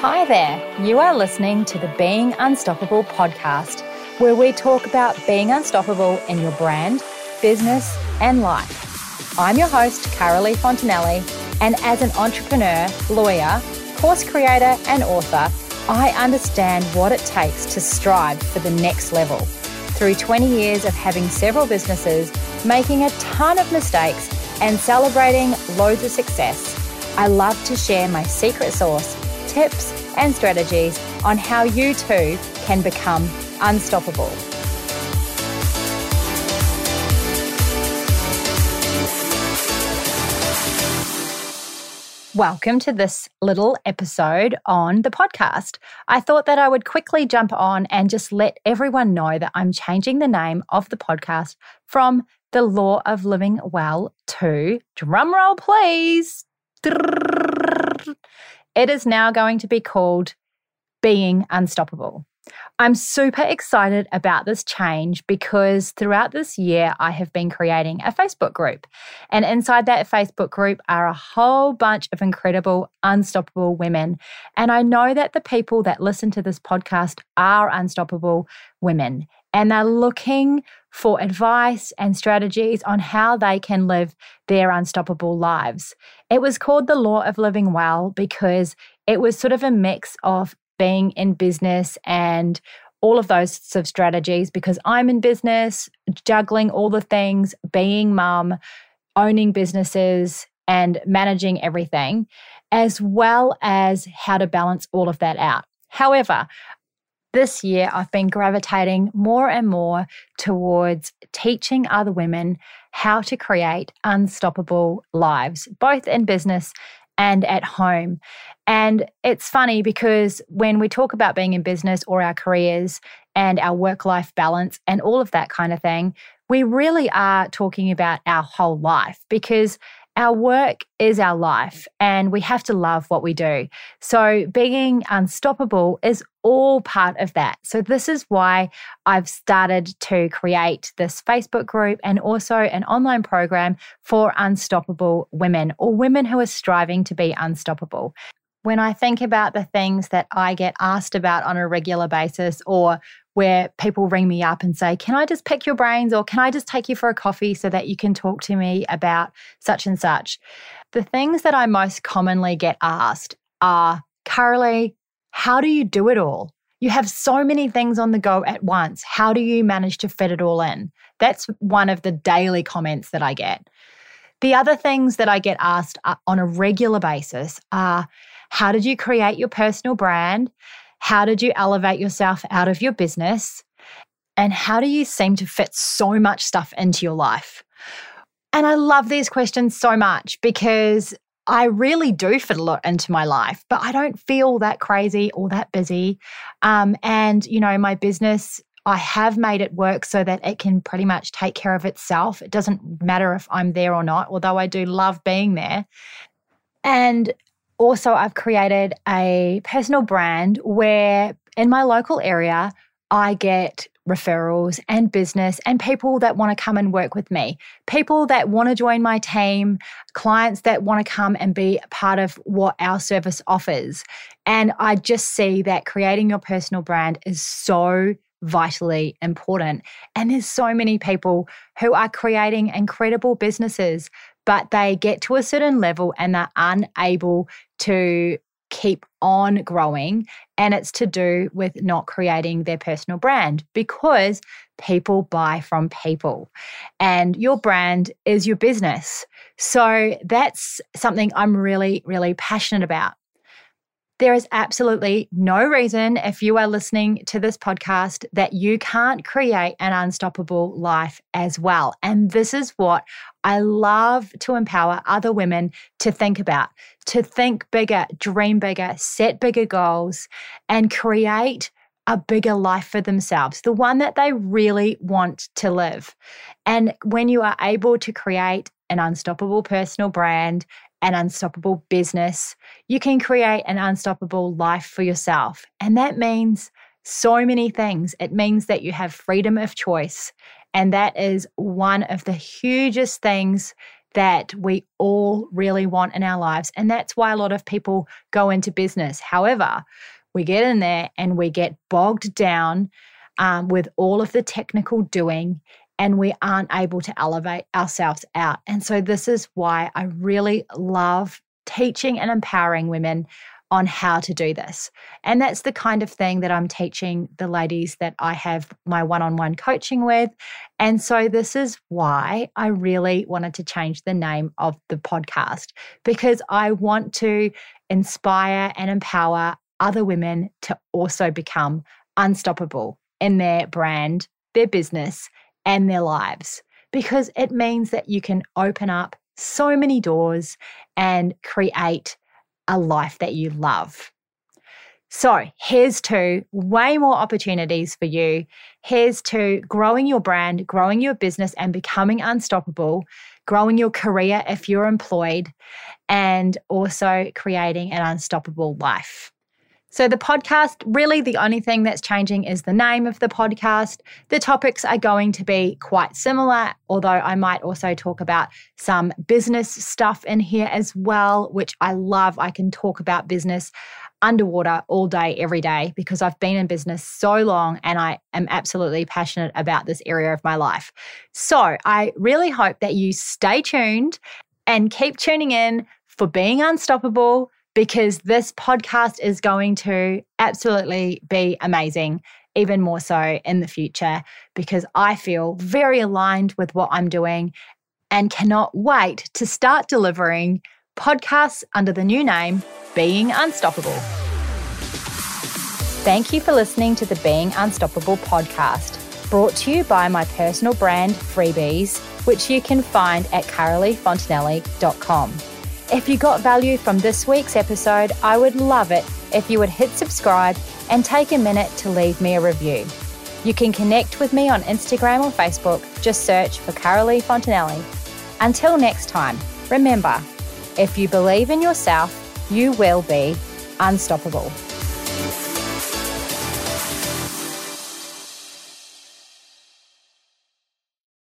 Hi there. You are listening to the Being Unstoppable podcast, where we talk about being unstoppable in your brand, business, and life. I'm your host, Carolee Fontanelli, and as an entrepreneur, lawyer, course creator, and author, I understand what it takes to strive for the next level. Through 20 years of having several businesses, making a ton of mistakes, and celebrating loads of success, I love to share my secret sauce, tips, and strategies on how you too can become unstoppable. Welcome to this little episode on the podcast. I thought that I would quickly jump on and just let everyone know that I'm changing the name of the podcast from The Law of Living Well to, drumroll please, it is now going to be called Being Unstoppable. I'm super excited about this change because throughout this year, I have been creating a Facebook group. And inside that Facebook group are a whole bunch of incredible, unstoppable women. And I know that the people that listen to this podcast are unstoppable women and they're looking for advice and strategies on how they can live their unstoppable lives. It was called the Law of Living Well because it was sort of a mix of being in business and all of those sorts of strategies because I'm in business, juggling all the things, being mum, owning businesses, and managing everything, as well as how to balance all of that out. However, this year, I've been gravitating more and more towards teaching other women how to create unstoppable lives, both in business and at home. And it's funny because when we talk about being in business or our careers and our work life balance and all of that kind of thing, we really are talking about our whole life because our work is our life and we have to love what we do. So, being unstoppable is all part of that. So, this is why I've started to create this Facebook group and also an online program for unstoppable women or women who are striving to be unstoppable when I think about the things that I get asked about on a regular basis, or where people ring me up and say, Can I just pick your brains or can I just take you for a coffee so that you can talk to me about such and such? The things that I most commonly get asked are, Carolee, how do you do it all? You have so many things on the go at once. How do you manage to fit it all in? That's one of the daily comments that I get. The other things that I get asked uh, on a regular basis are how did you create your personal brand? How did you elevate yourself out of your business? And how do you seem to fit so much stuff into your life? And I love these questions so much because I really do fit a lot into my life, but I don't feel that crazy or that busy. Um, and, you know, my business, I have made it work so that it can pretty much take care of itself. It doesn't matter if I'm there or not, although I do love being there. And also, I've created a personal brand where in my local area, I get referrals and business and people that want to come and work with me, people that want to join my team, clients that want to come and be part of what our service offers. And I just see that creating your personal brand is so vitally important. And there's so many people who are creating incredible businesses but they get to a certain level and they're unable to keep on growing. And it's to do with not creating their personal brand because people buy from people and your brand is your business. So that's something I'm really, really passionate about. There is absolutely no reason, if you are listening to this podcast, that you can't create an unstoppable life as well. And this is what I love to empower other women to think about, to think bigger, dream bigger, set bigger goals, and create a bigger life for themselves, the one that they really want to live. And when you are able to create an unstoppable personal brand an unstoppable business, you can create an unstoppable life for yourself. And that means so many things. It means that you have freedom of choice. And that is one of the hugest things that we all really want in our lives. And that's why a lot of people go into business. However, we get in there and we get bogged down um, with all of the technical doing and we aren't able to elevate ourselves out. And so, this is why I really love teaching and empowering women on how to do this. And that's the kind of thing that I'm teaching the ladies that I have my one on one coaching with. And so, this is why I really wanted to change the name of the podcast because I want to inspire and empower other women to also become unstoppable in their brand, their business, and their lives. Because it means that you can open up so many doors and create a life that you love. So, here's to way more opportunities for you. Here's to growing your brand, growing your business, and becoming unstoppable, growing your career if you're employed, and also creating an unstoppable life. So, the podcast really the only thing that's changing is the name of the podcast. The topics are going to be quite similar, although I might also talk about some business stuff in here as well, which I love. I can talk about business underwater all day, every day, because I've been in business so long and I am absolutely passionate about this area of my life. So, I really hope that you stay tuned and keep tuning in for being unstoppable because this podcast is going to absolutely be amazing, even more so in the future, because I feel very aligned with what I'm doing and cannot wait to start delivering podcasts under the new name Being Unstoppable. Thank you for listening to the Being Unstoppable podcast, brought to you by my personal brand, Freebies, which you can find at caroleefontanelli.com. If you got value from this week's episode, I would love it if you would hit subscribe and take a minute to leave me a review. You can connect with me on Instagram or Facebook, just search for Carolee Fontanelli. Until next time, remember if you believe in yourself, you will be unstoppable.